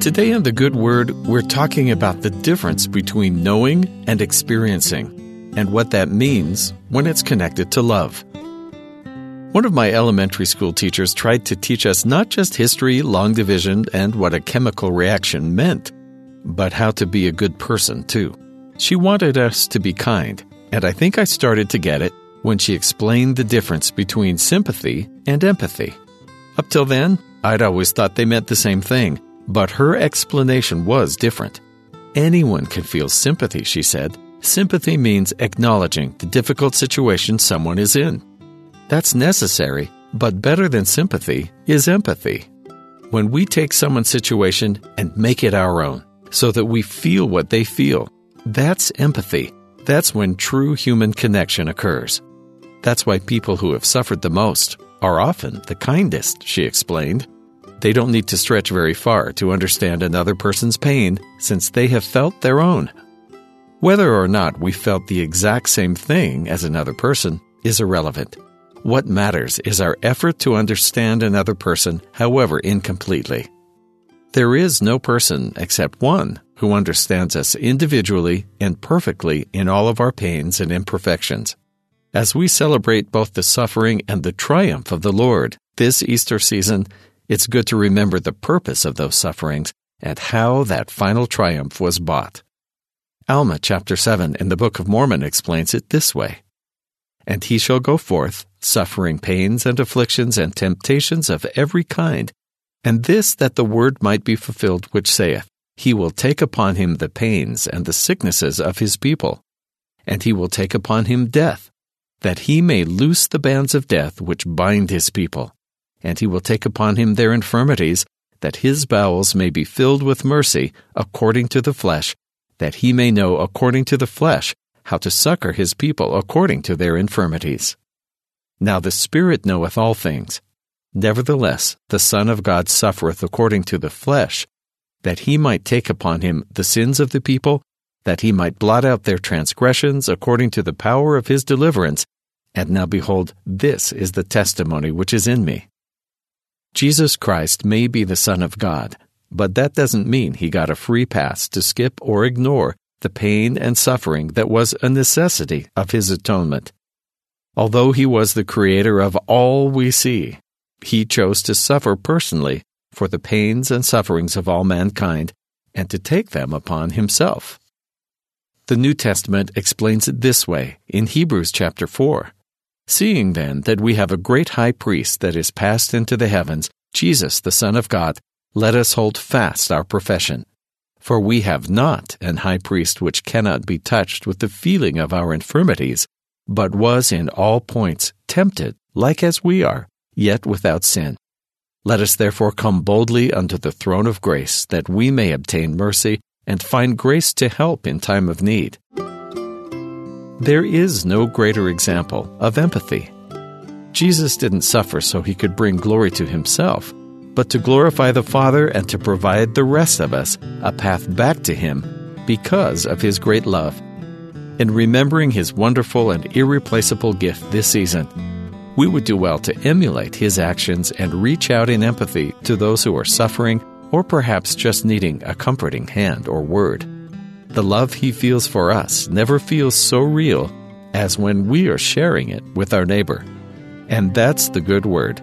Today on The Good Word, we're talking about the difference between knowing and experiencing, and what that means when it's connected to love. One of my elementary school teachers tried to teach us not just history, long division, and what a chemical reaction meant, but how to be a good person, too. She wanted us to be kind, and I think I started to get it when she explained the difference between sympathy and empathy. Up till then, I'd always thought they meant the same thing, but her explanation was different. Anyone can feel sympathy, she said. Sympathy means acknowledging the difficult situation someone is in. That's necessary, but better than sympathy is empathy. When we take someone's situation and make it our own, so that we feel what they feel, that's empathy. That's when true human connection occurs. That's why people who have suffered the most are often the kindest, she explained. They don't need to stretch very far to understand another person's pain since they have felt their own. Whether or not we felt the exact same thing as another person is irrelevant. What matters is our effort to understand another person, however incompletely. There is no person except one who understands us individually and perfectly in all of our pains and imperfections. As we celebrate both the suffering and the triumph of the Lord this Easter season, it's good to remember the purpose of those sufferings and how that final triumph was bought. Alma chapter 7 in the Book of Mormon explains it this way And he shall go forth, suffering pains and afflictions and temptations of every kind, and this that the word might be fulfilled which saith, He will take upon him the pains and the sicknesses of his people, and he will take upon him death, that he may loose the bands of death which bind his people and he will take upon him their infirmities, that his bowels may be filled with mercy according to the flesh, that he may know according to the flesh how to succor his people according to their infirmities. Now the Spirit knoweth all things. Nevertheless, the Son of God suffereth according to the flesh, that he might take upon him the sins of the people, that he might blot out their transgressions according to the power of his deliverance. And now behold, this is the testimony which is in me. Jesus Christ may be the Son of God, but that doesn't mean he got a free pass to skip or ignore the pain and suffering that was a necessity of his atonement. Although he was the creator of all we see, he chose to suffer personally for the pains and sufferings of all mankind and to take them upon himself. The New Testament explains it this way in Hebrews chapter 4. Seeing then that we have a great high priest that is passed into the heavens, Jesus, the Son of God, let us hold fast our profession. For we have not an high priest which cannot be touched with the feeling of our infirmities, but was in all points tempted, like as we are, yet without sin. Let us therefore come boldly unto the throne of grace, that we may obtain mercy and find grace to help in time of need. There is no greater example of empathy. Jesus didn't suffer so he could bring glory to himself, but to glorify the Father and to provide the rest of us a path back to him because of his great love. In remembering his wonderful and irreplaceable gift this season, we would do well to emulate his actions and reach out in empathy to those who are suffering or perhaps just needing a comforting hand or word. The love He feels for us never feels so real as when we are sharing it with our neighbor. And that's the good word.